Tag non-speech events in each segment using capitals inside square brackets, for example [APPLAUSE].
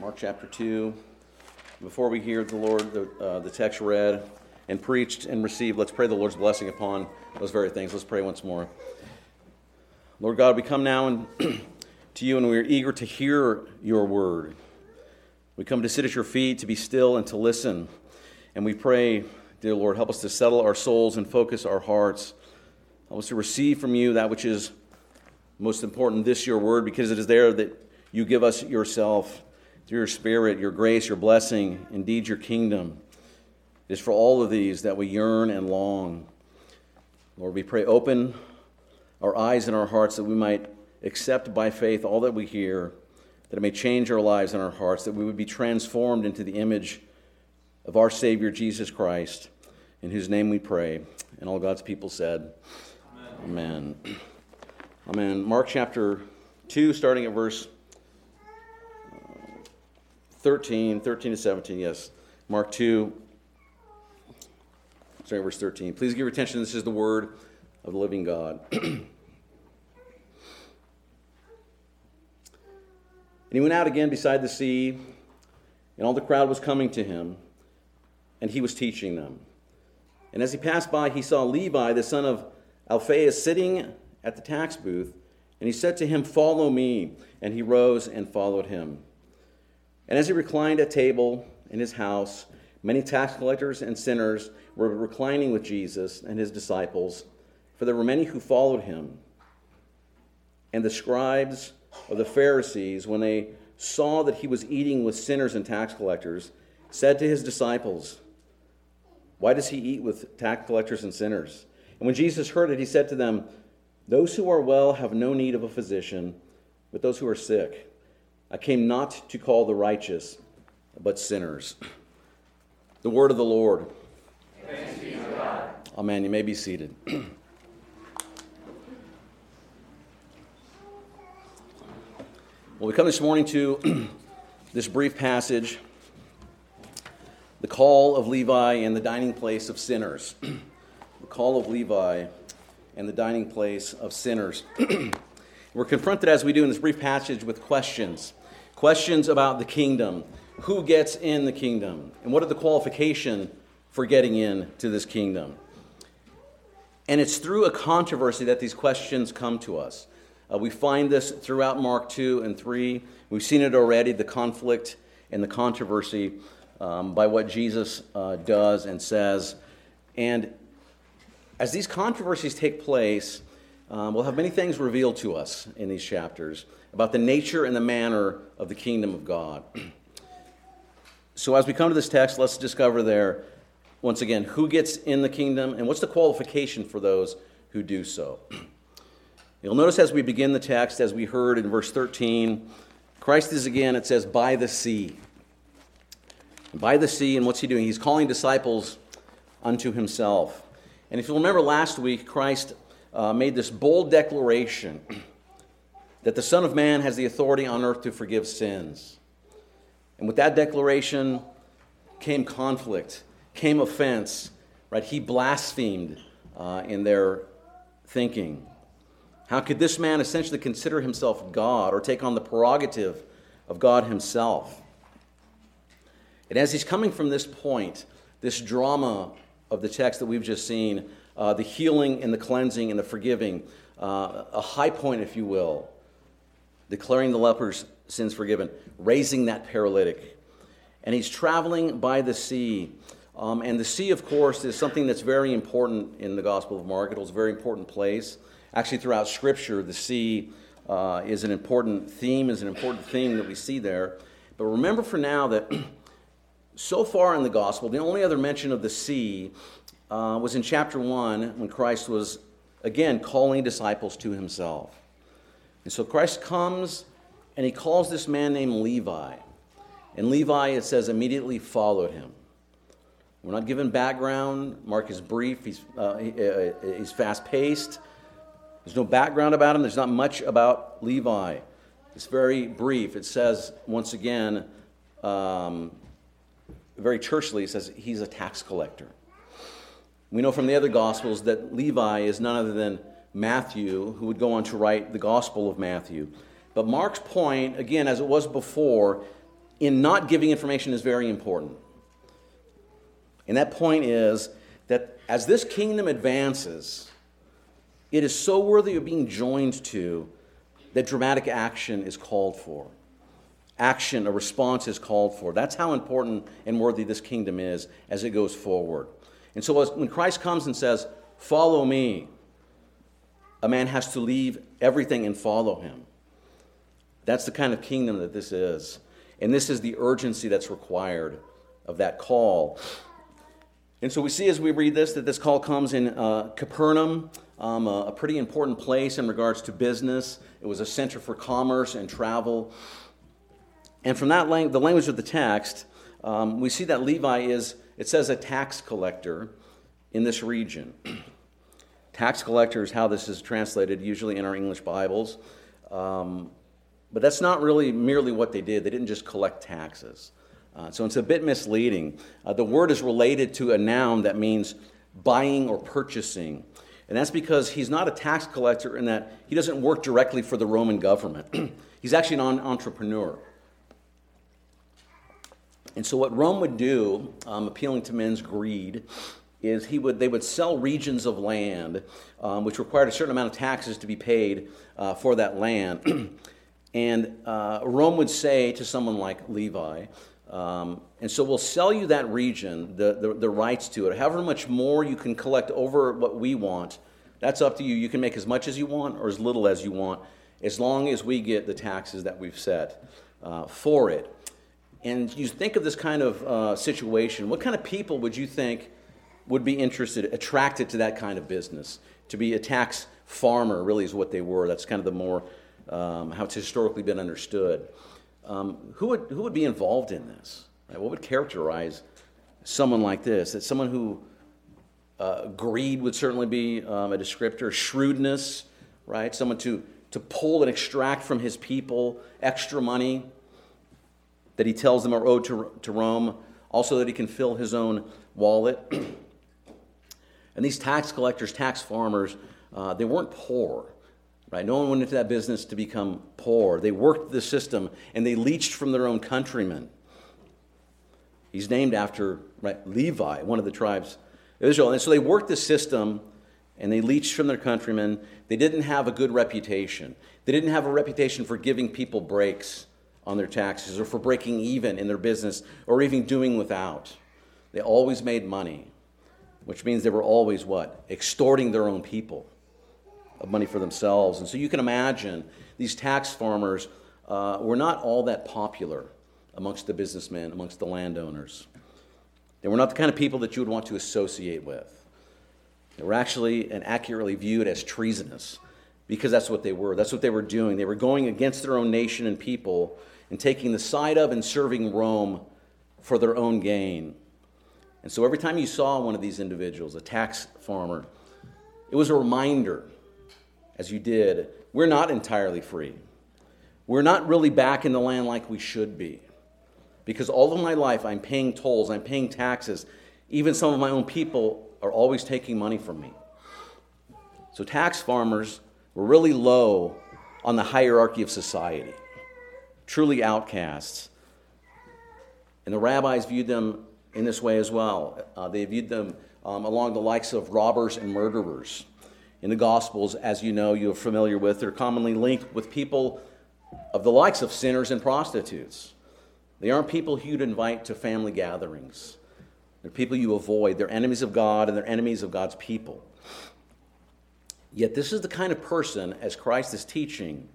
Mark chapter 2. Before we hear the Lord, the, uh, the text read and preached and received, let's pray the Lord's blessing upon those very things. Let's pray once more. Lord God, we come now [CLEARS THROAT] to you and we are eager to hear your word. We come to sit at your feet, to be still, and to listen. And we pray, dear Lord, help us to settle our souls and focus our hearts. Help us to receive from you that which is most important, this your word, because it is there that you give us yourself through your spirit, your grace, your blessing, indeed your kingdom. It is for all of these that we yearn and long. Lord, we pray, open our eyes and our hearts that we might accept by faith all that we hear, that it may change our lives and our hearts, that we would be transformed into the image of our Savior Jesus Christ, in whose name we pray. And all God's people said, Amen. Amen. Amen. Mark chapter 2, starting at verse 13, 13 to 17, yes. Mark 2, starting verse 13. Please give your attention. This is the word of the living God. [CLEARS THROAT] and he went out again beside the sea, and all the crowd was coming to him, and he was teaching them. And as he passed by, he saw Levi, the son of Alphaeus, sitting at the tax booth, and he said to him, Follow me. And he rose and followed him. And as he reclined at table in his house, many tax collectors and sinners were reclining with Jesus and his disciples, for there were many who followed him. And the scribes of the Pharisees, when they saw that he was eating with sinners and tax collectors, said to his disciples, Why does he eat with tax collectors and sinners? And when Jesus heard it, he said to them, Those who are well have no need of a physician, but those who are sick. I came not to call the righteous, but sinners. The word of the Lord. Amen. You may be seated. well, we come this morning to [CLEARS THROAT] this brief passage the call of Levi and the dining place of sinners. [CLEARS THROAT] the call of Levi and the dining place of sinners. [CLEARS THROAT] We're confronted, as we do in this brief passage, with questions questions about the kingdom. Who gets in the kingdom? And what are the qualification for getting in to this kingdom? And it's through a controversy that these questions come to us. Uh, we find this throughout Mark 2 and 3. We've seen it already the conflict and the controversy um, by what Jesus uh, does and says. And as these controversies take place, um, we'll have many things revealed to us in these chapters about the nature and the manner of the kingdom of God. [CLEARS THROAT] so, as we come to this text, let's discover there, once again, who gets in the kingdom and what's the qualification for those who do so. [CLEARS THROAT] You'll notice as we begin the text, as we heard in verse 13, Christ is again, it says, by the sea. By the sea, and what's he doing? He's calling disciples unto himself. And if you'll remember last week, Christ uh, made this bold declaration that the Son of Man has the authority on earth to forgive sins. And with that declaration came conflict, came offense, right? He blasphemed uh, in their thinking. How could this man essentially consider himself God or take on the prerogative of God himself? And as he's coming from this point, this drama of the text that we've just seen, uh, the healing and the cleansing and the forgiving, uh, a high point, if you will, declaring the leper's sins forgiven, raising that paralytic. And he's traveling by the sea. Um, and the sea, of course, is something that's very important in the Gospel of Mark. It's a very important place. Actually, throughout Scripture, the sea uh, is an important theme, is an important theme that we see there. But remember for now that [CLEARS THROAT] so far in the Gospel, the only other mention of the sea uh, was in chapter 1 when Christ was, again, calling disciples to himself. And so Christ comes and he calls this man named Levi. And Levi, it says, immediately followed him. We're not given background. Mark is brief, he's, uh, he, uh, he's fast paced. There's no background about him, there's not much about Levi. It's very brief. It says, once again, um, very churchly, it says he's a tax collector. We know from the other Gospels that Levi is none other than Matthew, who would go on to write the Gospel of Matthew. But Mark's point, again, as it was before, in not giving information is very important. And that point is that as this kingdom advances, it is so worthy of being joined to that dramatic action is called for. Action, a response is called for. That's how important and worthy this kingdom is as it goes forward. And so when Christ comes and says, Follow me, a man has to leave everything and follow him. That's the kind of kingdom that this is. And this is the urgency that's required of that call. And so we see as we read this that this call comes in uh, Capernaum, um, a, a, pretty important place in regards to business. It was a center for commerce and travel. And from that lang- the language of the text, um, we see that Levi is, it says, a tax collector in this region. [CLEARS THROAT] tax collector is how this is translated usually in our English Bibles. Um, but that's not really merely what they did. They didn't just collect taxes. Uh, so it's a bit misleading. Uh, the word is related to a noun that means buying or purchasing. And that's because he's not a tax collector in that he doesn't work directly for the Roman government. [CLEARS THROAT] he's actually an entrepreneur. And so, what Rome would do, um, appealing to men's greed, is he would, they would sell regions of land, um, which required a certain amount of taxes to be paid uh, for that land. [CLEARS THROAT] And uh, Rome would say to someone like Levi, um, and so we'll sell you that region, the, the, the, rights to it. However much more you can collect over what we want, that's up to you. You can make as much as you want or as little as you want, as long as we get the taxes that we've set uh, for it. And you think of this kind of uh, situation, what kind of people would you think would be interested, attracted to that kind of business? To be a tax farmer, really, is what they were. That's kind of the more um, how it's historically been understood. Um, who, would, who would be involved in this? Right? What would characterize someone like this? That someone who uh, greed would certainly be um, a descriptor, shrewdness, right? Someone to, to pull and extract from his people extra money that he tells them are owed to, to Rome, also that he can fill his own wallet. [CLEARS THROAT] and these tax collectors, tax farmers, uh, they weren't poor. Right? No one went into that business to become poor. They worked the system and they leached from their own countrymen. He's named after right, Levi, one of the tribes of Israel. And so they worked the system and they leached from their countrymen. They didn't have a good reputation. They didn't have a reputation for giving people breaks on their taxes or for breaking even in their business or even doing without. They always made money, which means they were always what? Extorting their own people of money for themselves. And so you can imagine these tax farmers uh, were not all that popular amongst the businessmen, amongst the landowners. They were not the kind of people that you would want to associate with. They were actually and accurately viewed as treasonous because that's what they were. That's what they were doing. They were going against their own nation and people and taking the side of and serving Rome for their own gain. And so every time you saw one of these individuals, a tax farmer, it was a reminder as you did, we're not entirely free. We're not really back in the land like we should be. Because all of my life, I'm paying tolls, I'm paying taxes. Even some of my own people are always taking money from me. So, tax farmers were really low on the hierarchy of society, truly outcasts. And the rabbis viewed them in this way as well. Uh, they viewed them um, along the likes of robbers and murderers in the Gospels, as you know, you're familiar with, they're commonly linked with people of the likes of sinners and prostitutes. They aren't people you'd invite to family gatherings. They're people you avoid. They're enemies of God and they're enemies of God's people. Yet, this is the kind of person, as Christ is teaching,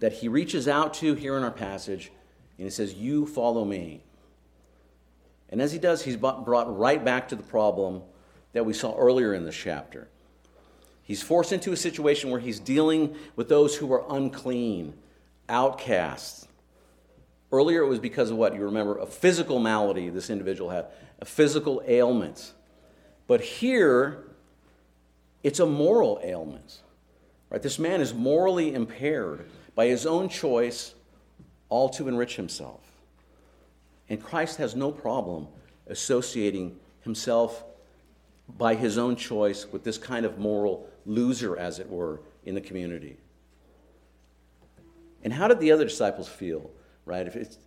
that he reaches out to here in our passage and he says, You follow me. And as he does, he's brought right back to the problem that we saw earlier in this chapter. He's forced into a situation where he's dealing with those who are unclean, outcasts. Earlier, it was because of what? You remember a physical malady this individual had, a physical ailment. But here, it's a moral ailment. Right? This man is morally impaired by his own choice, all to enrich himself. And Christ has no problem associating himself by his own choice with this kind of moral loser, as it were, in the community. And how did the other disciples feel, right? If it's,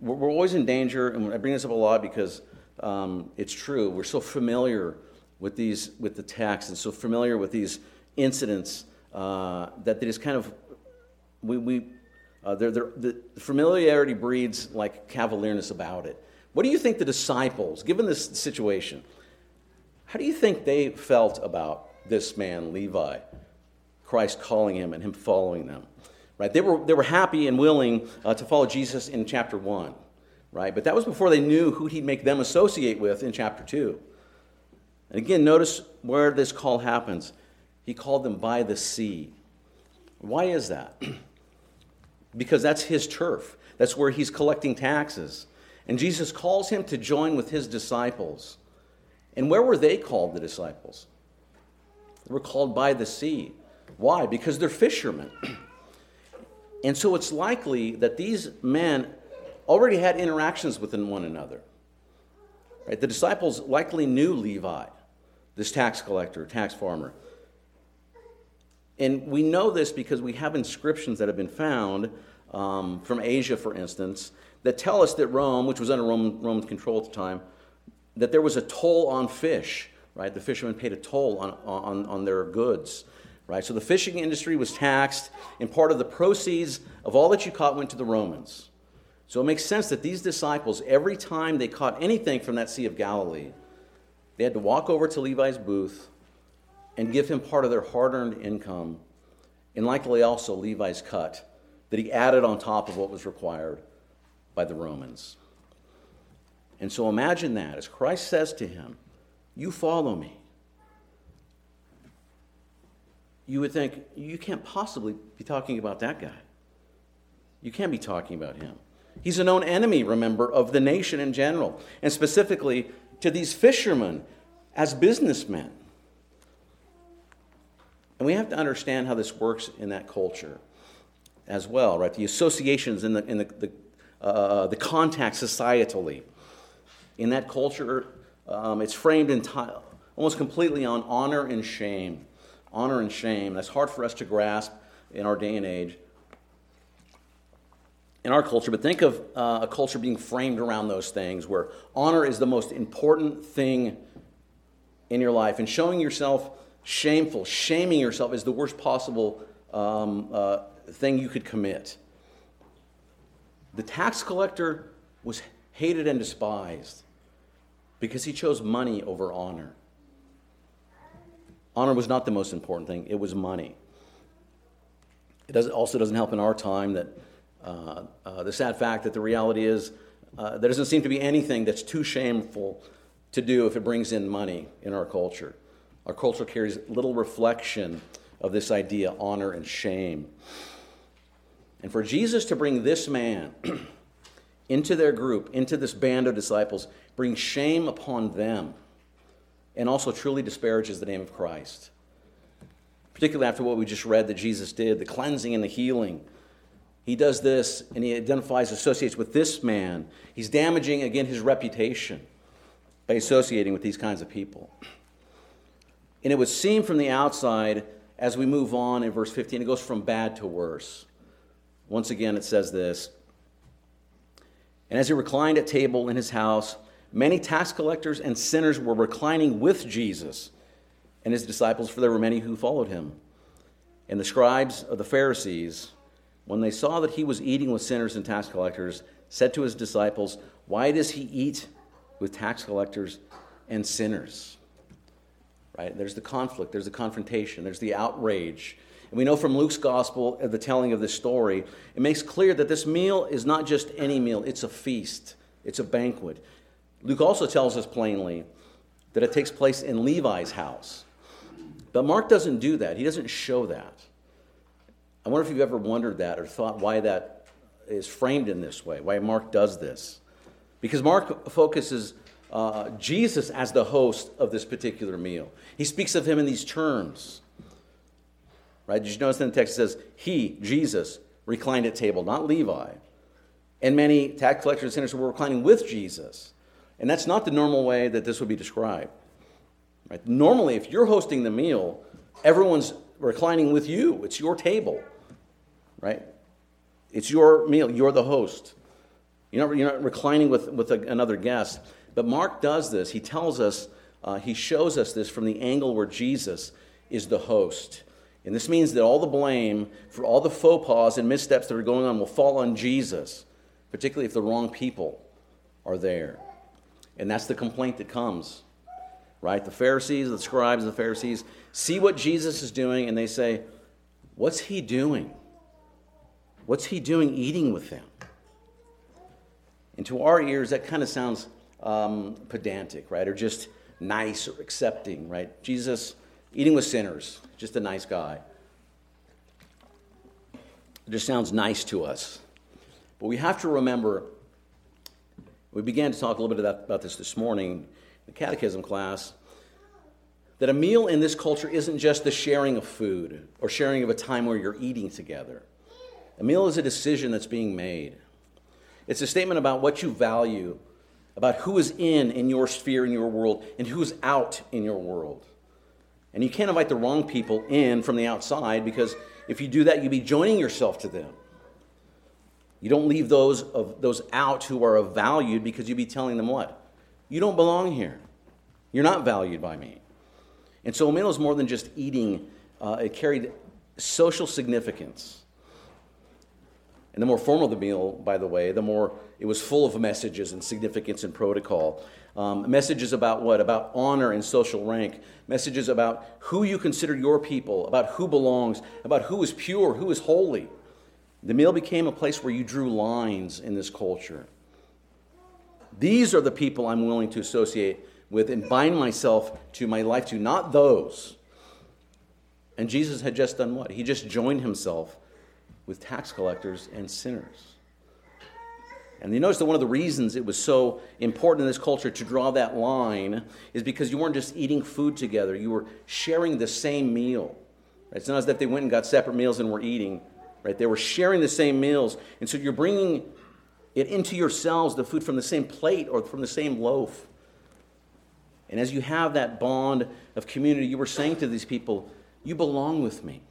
we're, always in danger, and I bring this up a lot because um, it's true. We're so familiar with these, with the text, and so familiar with these incidents uh, that they just kind of, we, we uh, they're, they're, the familiarity breeds like cavalierness about it. What do you think the disciples, given this situation, how do you think they felt about this man, Levi, Christ calling him and him following them? Right? They were, they were happy and willing uh, to follow Jesus in chapter 1, right? But that was before they knew who he'd make them associate with in chapter 2. And again, notice where this call happens. He called them by the sea. Why is that? [CLEARS THROAT] because that's his turf. That's where he's collecting taxes. And Jesus calls him to join with his disciples. And where were they called, the disciples? They were called by the sea. Why? Because they're fishermen. [CLEARS THROAT] and so it's likely that these men already had interactions with one another. Right? The disciples likely knew Levi, this tax collector, tax farmer. And we know this because we have inscriptions that have been found um, from Asia, for instance, that tell us that Rome, which was under Roman, Roman control at the time, that there was a toll on fish, right? The fishermen paid a toll on, on, on their goods, right? So the fishing industry was taxed, and part of the proceeds of all that you caught went to the Romans. So it makes sense that these disciples, every time they caught anything from that Sea of Galilee, they had to walk over to Levi's booth and give him part of their hard earned income, and likely also Levi's cut that he added on top of what was required by the Romans. And so imagine that as Christ says to him, You follow me. You would think, You can't possibly be talking about that guy. You can't be talking about him. He's a known enemy, remember, of the nation in general, and specifically to these fishermen as businessmen. And we have to understand how this works in that culture as well, right? The associations and the, in the, the, uh, the contact societally. In that culture, um, it's framed t- almost completely on honor and shame. Honor and shame. That's hard for us to grasp in our day and age. In our culture, but think of uh, a culture being framed around those things where honor is the most important thing in your life, and showing yourself shameful, shaming yourself is the worst possible um, uh, thing you could commit. The tax collector was hated and despised because he chose money over honor. Honor was not the most important thing, it was money. It does, also doesn't help in our time that uh, uh, the sad fact that the reality is uh, there doesn't seem to be anything that's too shameful to do if it brings in money in our culture. Our culture carries little reflection of this idea honor and shame. And for Jesus to bring this man [CLEARS THROAT] into their group, into this band of disciples, brings shame upon them and also truly disparages the name of Christ. Particularly after what we just read that Jesus did the cleansing and the healing. He does this and he identifies, associates with this man. He's damaging, again, his reputation by associating with these kinds of people. And it would seem from the outside, as we move on in verse 15, it goes from bad to worse. Once again, it says this And as he reclined at table in his house, many tax collectors and sinners were reclining with Jesus and his disciples, for there were many who followed him. And the scribes of the Pharisees, when they saw that he was eating with sinners and tax collectors, said to his disciples, Why does he eat with tax collectors and sinners? Right? There's the conflict, there's the confrontation, there's the outrage. And we know from Luke's gospel, uh, the telling of this story, it makes clear that this meal is not just any meal, it's a feast, it's a banquet. Luke also tells us plainly that it takes place in Levi's house. But Mark doesn't do that, he doesn't show that. I wonder if you've ever wondered that or thought why that is framed in this way, why Mark does this. Because Mark focuses uh, Jesus as the host of this particular meal. He speaks of him in these terms. Right? Did you notice in the text it says, He, Jesus, reclined at table, not Levi. And many tax collectors and sinners were reclining with Jesus. And that's not the normal way that this would be described. Right? Normally, if you're hosting the meal, everyone's reclining with you. It's your table. Right? It's your meal. You're the host. You're not, you're not reclining with, with a, another guest. But Mark does this. He tells us, uh, he shows us this from the angle where Jesus is the host. And this means that all the blame for all the faux pas and missteps that are going on will fall on Jesus, particularly if the wrong people are there. And that's the complaint that comes, right? The Pharisees, the scribes, the Pharisees see what Jesus is doing and they say, What's he doing? What's he doing eating with them? And to our ears, that kind of sounds um, pedantic, right? Or just nice or accepting, right? Jesus eating with sinners, just a nice guy. It just sounds nice to us. But we have to remember, we began to talk a little bit about, about this this morning in the catechism class, that a meal in this culture isn't just the sharing of food or sharing of a time where you're eating together. A meal is a decision that's being made. It's a statement about what you value, about who is in in your sphere, in your world, and who's out in your world. And you can't invite the wrong people in from the outside because if you do that, you'd be joining yourself to them. You don't leave those of those out who are of value because you'd be telling them what? You don't belong here. You're not valued by me. And so meal is more than just eating, uh, it carried social significance. And the more formal the meal, by the way, the more it was full of messages and significance and protocol. Um, messages about what? About honor and social rank. Messages about who you consider your people, about who belongs, about who is pure, who is holy. The meal became a place where you drew lines in this culture. These are the people I'm willing to associate with and bind myself to my life to, not those. And Jesus had just done what? He just joined himself with tax collectors and sinners. And you notice that one of the reasons it was so important in this culture to draw that line is because you weren't just eating food together, you were sharing the same meal. It's not as if they went and got separate meals and were eating. Right? They were sharing the same meals. And so you're bringing it into yourselves, the food from the same plate or from the same loaf. And as you have that bond of community, you were saying to these people, You belong with me.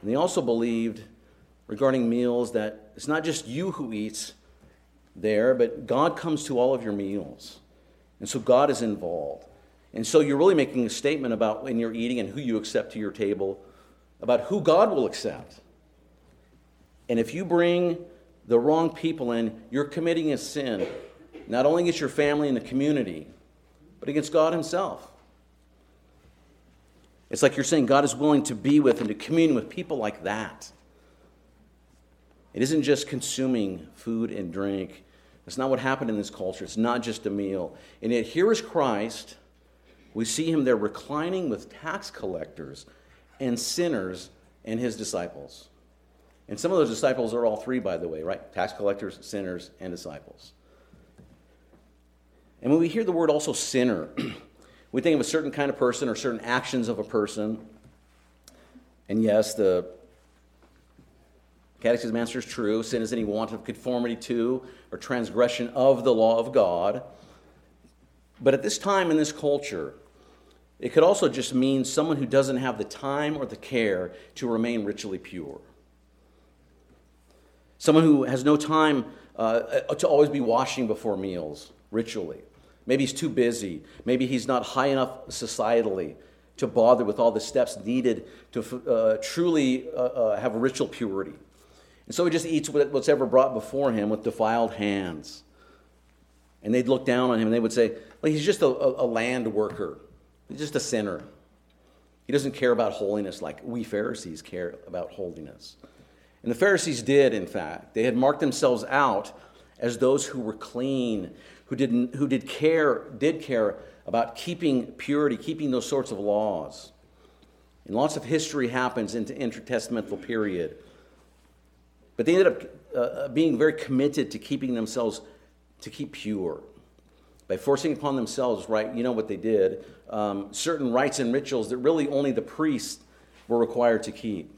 And they also believed regarding meals that it's not just you who eats there, but God comes to all of your meals. And so God is involved. And so you're really making a statement about when you're eating and who you accept to your table, about who God will accept. And if you bring the wrong people in, you're committing a sin, not only against your family and the community, but against God Himself. It's like you're saying God is willing to be with and to commune with people like that. It isn't just consuming food and drink. That's not what happened in this culture. It's not just a meal. And yet, here is Christ. We see him there reclining with tax collectors and sinners and his disciples. And some of those disciples are all three, by the way, right? Tax collectors, sinners, and disciples. And when we hear the word also sinner, [CLEARS THROAT] we think of a certain kind of person or certain actions of a person. And yes, the Catechism answer is true. Sin is any want of conformity to or transgression of the law of God. But at this time in this culture, it could also just mean someone who doesn't have the time or the care to remain ritually pure. Someone who has no time uh, to always be washing before meals ritually. Maybe he's too busy. Maybe he's not high enough societally to bother with all the steps needed to uh, truly uh, uh, have ritual purity. And so he just eats what's ever brought before him with defiled hands. And they'd look down on him and they would say, well, he's just a, a, a land worker, he's just a sinner. He doesn't care about holiness like we Pharisees care about holiness. And the Pharisees did, in fact. They had marked themselves out as those who were clean, who, didn't, who did, care, did care about keeping purity, keeping those sorts of laws. And lots of history happens into intertestamental period. But they ended up uh, uh, being very committed to keeping themselves to keep pure by forcing upon themselves, right? You know what they did um, certain rites and rituals that really only the priests were required to keep.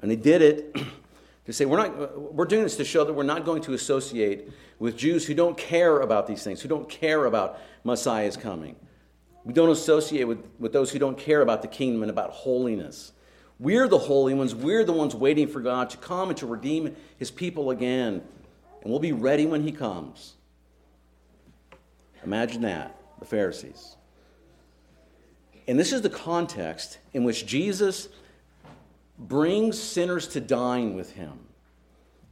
And they did it [CLEARS THROAT] to say, we're, not, we're doing this to show that we're not going to associate with Jews who don't care about these things, who don't care about Messiah's coming. We don't associate with, with those who don't care about the kingdom and about holiness. We're the holy ones. We're the ones waiting for God to come and to redeem his people again. and we'll be ready when he comes. Imagine that, the Pharisees. And this is the context in which Jesus brings sinners to dine with him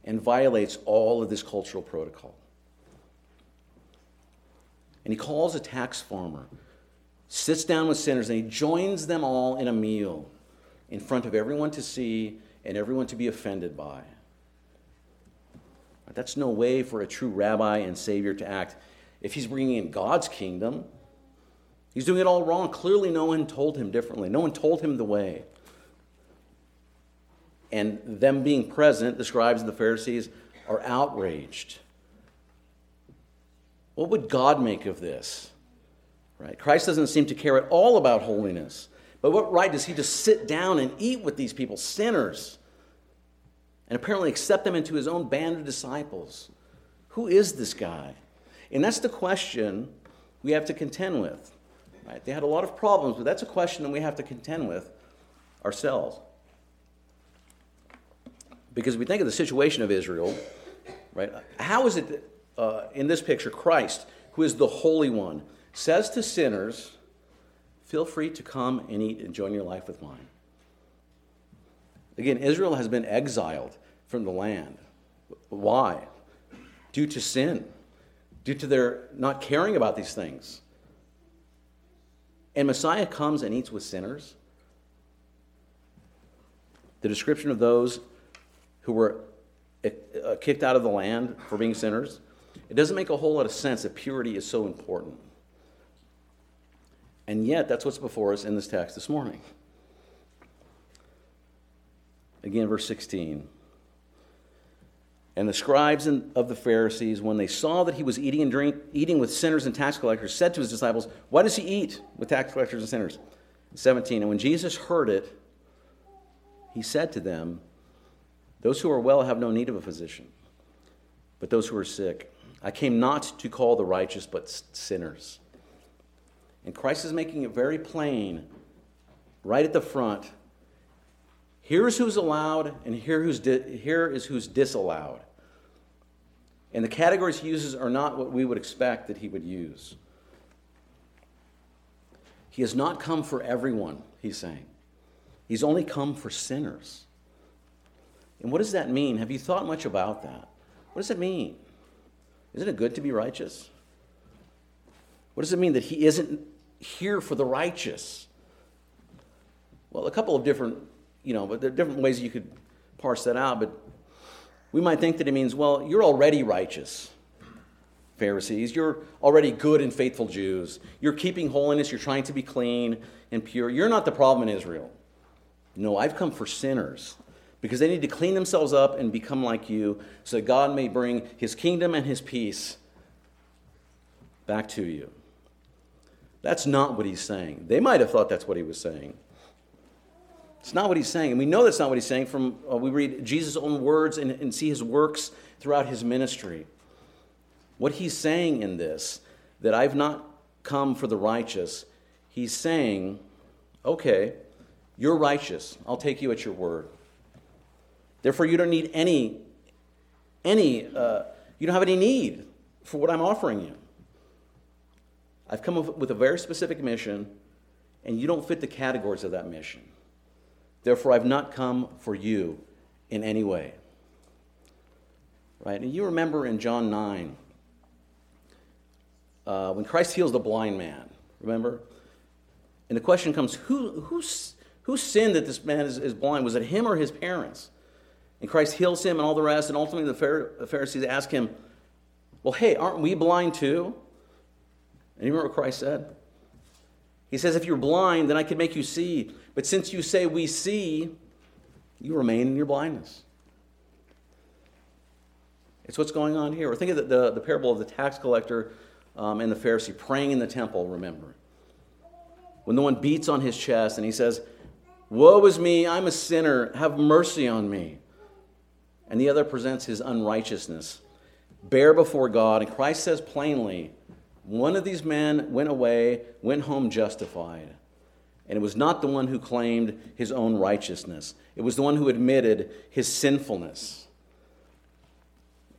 and violates all of this cultural protocol. And he calls a tax farmer, sits down with sinners, and he joins them all in a meal in front of everyone to see and everyone to be offended by. That's no way for a true rabbi and savior to act. If he's bringing in God's kingdom, he's doing it all wrong. Clearly, no one told him differently, no one told him the way. And them being present, the scribes and the Pharisees, are outraged. What would God make of this? Right? Christ doesn't seem to care at all about holiness. But what right does he just sit down and eat with these people, sinners, and apparently accept them into his own band of disciples? Who is this guy? And that's the question we have to contend with. Right? They had a lot of problems, but that's a question that we have to contend with ourselves. Because we think of the situation of Israel, right? How is it that, uh, in this picture, Christ, who is the Holy One, says to sinners, Feel free to come and eat and join your life with mine. Again, Israel has been exiled from the land. Why? Due to sin, due to their not caring about these things. And Messiah comes and eats with sinners. The description of those who were uh, kicked out of the land for being sinners, it doesn't make a whole lot of sense that purity is so important. And yet, that's what's before us in this text this morning. Again, verse 16. And the scribes and of the Pharisees, when they saw that he was eating and drink, eating with sinners and tax collectors, said to his disciples, Why does he eat with tax collectors and sinners? 17. And when Jesus heard it, he said to them, Those who are well have no need of a physician, but those who are sick. I came not to call the righteous, but sinners. And Christ is making it very plain right at the front. Here's who's allowed, and here, who's di- here is who's disallowed. And the categories he uses are not what we would expect that he would use. He has not come for everyone, he's saying. He's only come for sinners. And what does that mean? Have you thought much about that? What does it mean? Isn't it good to be righteous? What does it mean that he isn't here for the righteous? Well, a couple of different, you know, but there are different ways you could parse that out, but we might think that it means, well, you're already righteous. Pharisees, you're already good and faithful Jews. You're keeping holiness, you're trying to be clean and pure. You're not the problem in Israel. No, I've come for sinners because they need to clean themselves up and become like you so that God may bring his kingdom and his peace back to you. That's not what he's saying. They might have thought that's what he was saying. It's not what he's saying. And we know that's not what he's saying from, uh, we read Jesus' own words and, and see his works throughout his ministry. What he's saying in this, that I've not come for the righteous, he's saying, okay, you're righteous. I'll take you at your word. Therefore, you don't need any, any, uh, you don't have any need for what I'm offering you. I've come up with a very specific mission, and you don't fit the categories of that mission. Therefore, I've not come for you in any way. Right? And you remember in John 9, uh, when Christ heals the blind man, remember? And the question comes who, who, who sinned that this man is, is blind? Was it him or his parents? And Christ heals him and all the rest, and ultimately the Pharisees ask him, Well, hey, aren't we blind too? And you remember what Christ said? He says, If you're blind, then I can make you see. But since you say we see, you remain in your blindness. It's what's going on here. Or think of the, the, the parable of the tax collector um, and the Pharisee praying in the temple, remember. When the one beats on his chest and he says, Woe is me, I'm a sinner, have mercy on me. And the other presents his unrighteousness, bare before God. And Christ says plainly, one of these men went away, went home justified. And it was not the one who claimed his own righteousness, it was the one who admitted his sinfulness.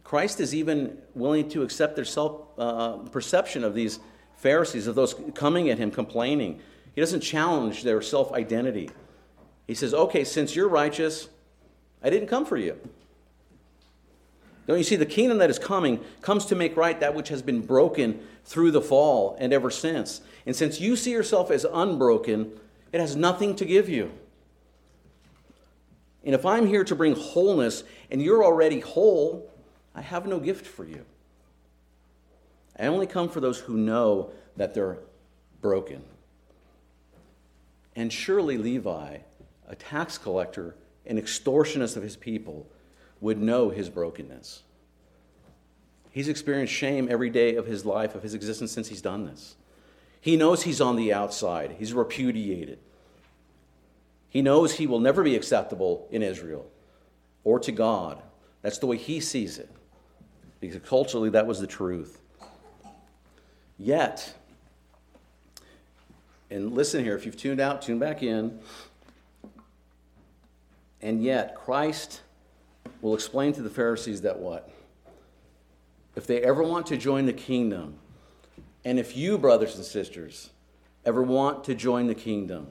Christ is even willing to accept their self uh, perception of these Pharisees, of those coming at him complaining. He doesn't challenge their self identity. He says, Okay, since you're righteous, I didn't come for you. Don't you see, the kingdom that is coming comes to make right that which has been broken through the fall and ever since. And since you see yourself as unbroken, it has nothing to give you. And if I'm here to bring wholeness and you're already whole, I have no gift for you. I only come for those who know that they're broken. And surely Levi, a tax collector, an extortionist of his people, would know his brokenness. He's experienced shame every day of his life, of his existence since he's done this. He knows he's on the outside, he's repudiated. He knows he will never be acceptable in Israel or to God. That's the way he sees it. Because culturally, that was the truth. Yet, and listen here, if you've tuned out, tune back in. And yet, Christ will explain to the Pharisees that what? If they ever want to join the kingdom, and if you, brothers and sisters, ever want to join the kingdom,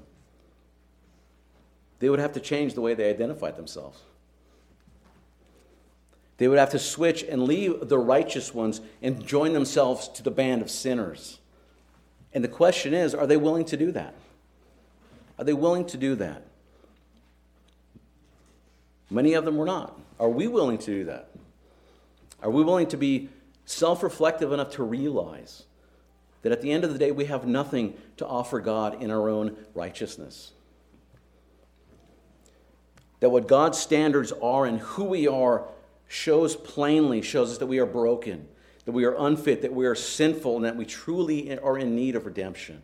they would have to change the way they identified themselves. They would have to switch and leave the righteous ones and join themselves to the band of sinners. And the question is are they willing to do that? Are they willing to do that? Many of them were not. Are we willing to do that? Are we willing to be self reflective enough to realize that at the end of the day, we have nothing to offer God in our own righteousness? That what God's standards are and who we are shows plainly, shows us that we are broken, that we are unfit, that we are sinful, and that we truly are in need of redemption?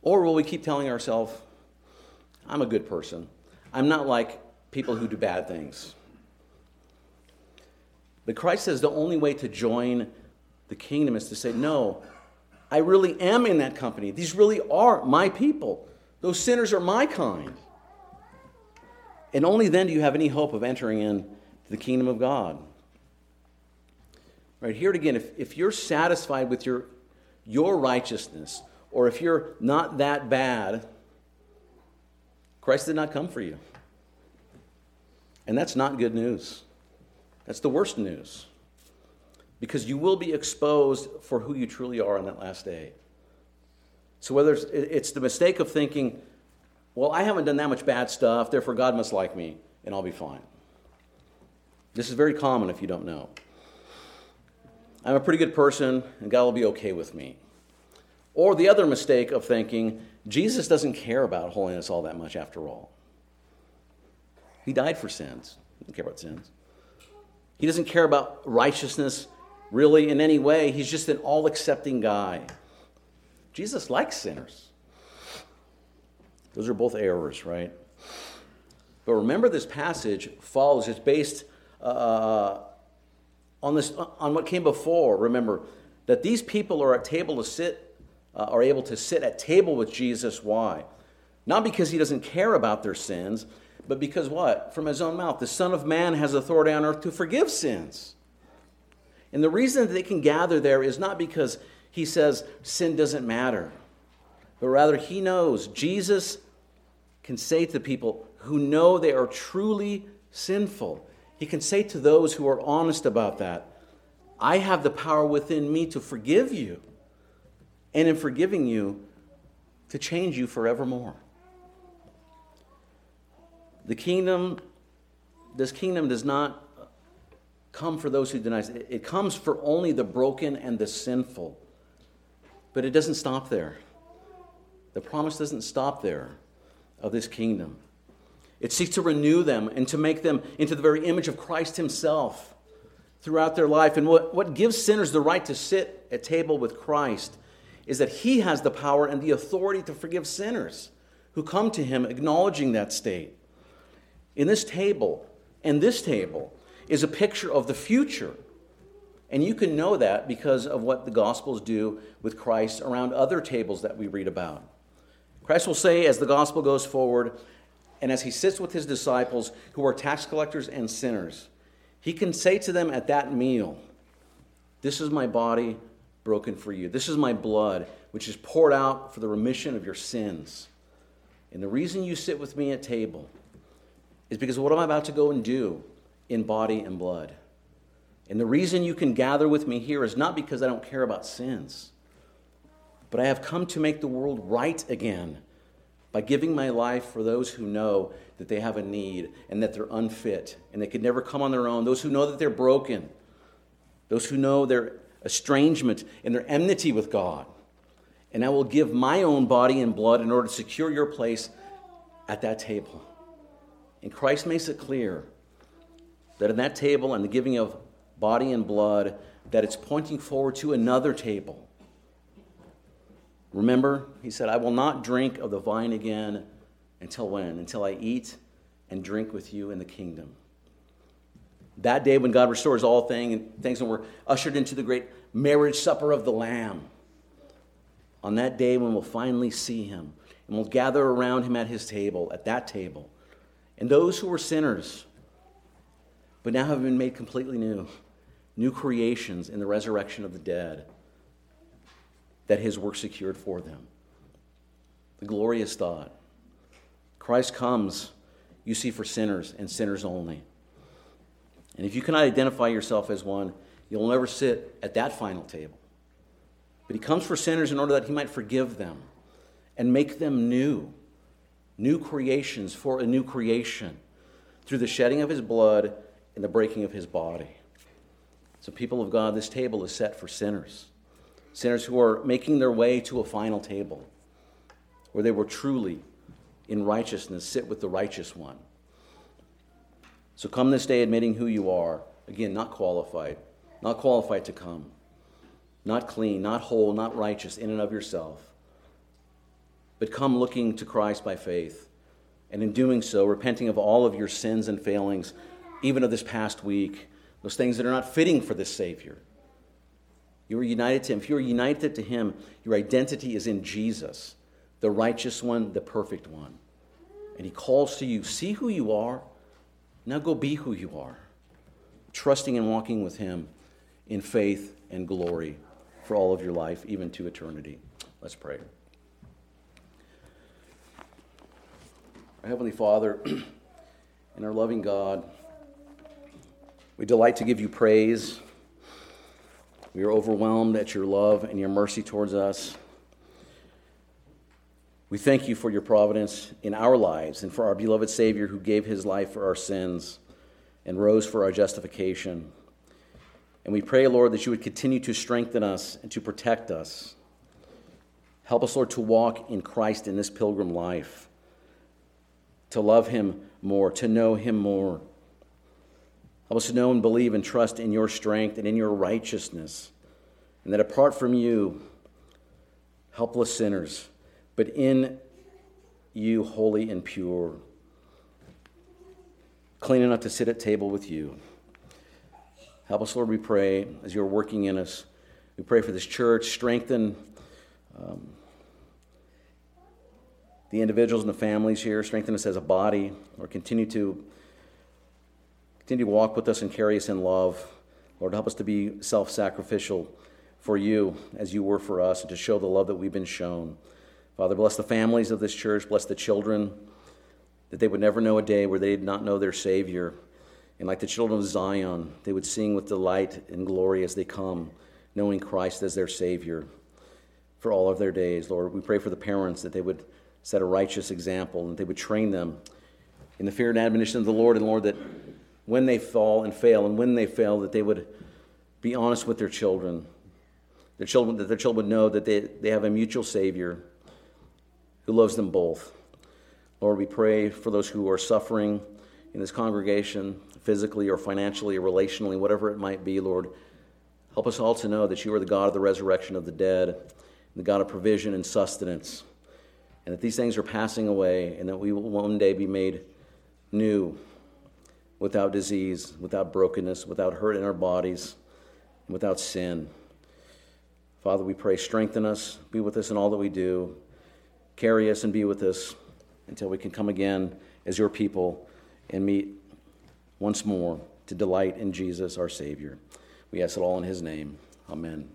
Or will we keep telling ourselves, I'm a good person? I'm not like people who do bad things. But Christ says the only way to join the kingdom is to say, No, I really am in that company. These really are my people. Those sinners are my kind. And only then do you have any hope of entering into the kingdom of God. Right here again, if, if you're satisfied with your, your righteousness, or if you're not that bad, Christ did not come for you. And that's not good news. That's the worst news. Because you will be exposed for who you truly are on that last day. So, whether it's, it's the mistake of thinking, well, I haven't done that much bad stuff, therefore God must like me, and I'll be fine. This is very common if you don't know. I'm a pretty good person, and God will be okay with me. Or the other mistake of thinking, Jesus doesn't care about holiness all that much after all. He died for sins. He doesn't care about sins. He doesn't care about righteousness really in any way. He's just an all accepting guy. Jesus likes sinners. Those are both errors, right? But remember, this passage follows, it's based uh, on, this, on what came before. Remember that these people are at table to sit uh, are able to sit at table with Jesus. Why? Not because he doesn't care about their sins, but because what? From his own mouth, the Son of Man has authority on earth to forgive sins. And the reason that they can gather there is not because he says sin doesn't matter, but rather he knows Jesus can say to the people who know they are truly sinful, he can say to those who are honest about that, I have the power within me to forgive you and in forgiving you to change you forevermore. The kingdom, this kingdom does not come for those who deny it. It comes for only the broken and the sinful. But it doesn't stop there. The promise doesn't stop there of this kingdom. It seeks to renew them and to make them into the very image of Christ Himself throughout their life. And what, what gives sinners the right to sit at table with Christ is that he has the power and the authority to forgive sinners who come to him acknowledging that state. In this table, and this table, is a picture of the future. And you can know that because of what the Gospels do with Christ around other tables that we read about. Christ will say, as the Gospel goes forward, and as he sits with his disciples who are tax collectors and sinners, he can say to them at that meal, This is my body broken for you. This is my blood, which is poured out for the remission of your sins. And the reason you sit with me at table is because what am I'm about to go and do in body and blood. And the reason you can gather with me here is not because I don't care about sins, but I have come to make the world right again by giving my life for those who know that they have a need and that they're unfit and they could never come on their own, those who know that they're broken, those who know their estrangement and their enmity with God. And I will give my own body and blood in order to secure your place at that table. And Christ makes it clear that in that table and the giving of body and blood, that it's pointing forward to another table Remember, he said, I will not drink of the vine again until when? Until I eat and drink with you in the kingdom. That day when God restores all thing and things and we're ushered into the great marriage supper of the Lamb. On that day when we'll finally see him and we'll gather around him at his table, at that table. And those who were sinners, but now have been made completely new, new creations in the resurrection of the dead that his work secured for them. The glorious thought. Christ comes, you see, for sinners and sinners only. And if you cannot identify yourself as one, you'll never sit at that final table. But he comes for sinners in order that he might forgive them and make them new, new creations for a new creation through the shedding of his blood and the breaking of his body. So, people of God, this table is set for sinners sinners who are making their way to a final table where they will truly, in righteousness, sit with the righteous one. So come this day admitting who you are. Again, not qualified, not qualified to come, not clean, not whole, not righteous in and of yourself, but come looking to Christ by faith. And in doing so, repenting of all of your sins and failings, even of this past week, those things that are not fitting for this Savior you are united to Him. If you are united to Him, your identity is in Jesus, the righteous one, the perfect one. And He calls to you see who you are, now go be who you are, trusting and walking with Him in faith and glory for all of your life, even to eternity. Let's pray. Our Heavenly Father [CLEARS THROAT] and our loving God, we delight to give you praise we are overwhelmed at your love and your mercy towards us. We thank you for your providence in our lives and for our beloved Savior who gave his life for our sins and rose for our justification. And we pray, Lord, that you would continue to strengthen us and to protect us. Help us, Lord, to walk in Christ in this pilgrim life, to love him more, to know him more Help us to know and believe and trust in your strength and in your righteousness. And that apart from you, helpless sinners, but in you, holy and pure, clean enough to sit at table with you. Help us, Lord, we pray, as you're working in us. We pray for this church. Strengthen um, the individuals and the families here. Strengthen us as a body. Or continue to Continue to walk with us and carry us in love. Lord, help us to be self sacrificial for you as you were for us and to show the love that we've been shown. Father, bless the families of this church, bless the children, that they would never know a day where they did not know their Savior. And like the children of Zion, they would sing with delight and glory as they come, knowing Christ as their Savior for all of their days. Lord, we pray for the parents that they would set a righteous example and they would train them in the fear and admonition of the Lord, and Lord, that when they fall and fail, and when they fail, that they would be honest with their children. Their children that their children would know that they, they have a mutual Savior who loves them both. Lord, we pray for those who are suffering in this congregation, physically or financially or relationally, whatever it might be, Lord. Help us all to know that you are the God of the resurrection of the dead, the God of provision and sustenance, and that these things are passing away, and that we will one day be made new without disease, without brokenness, without hurt in our bodies, without sin. Father, we pray, strengthen us, be with us in all that we do, carry us and be with us until we can come again as your people and meet once more to delight in Jesus, our Savior. We ask it all in His name. Amen.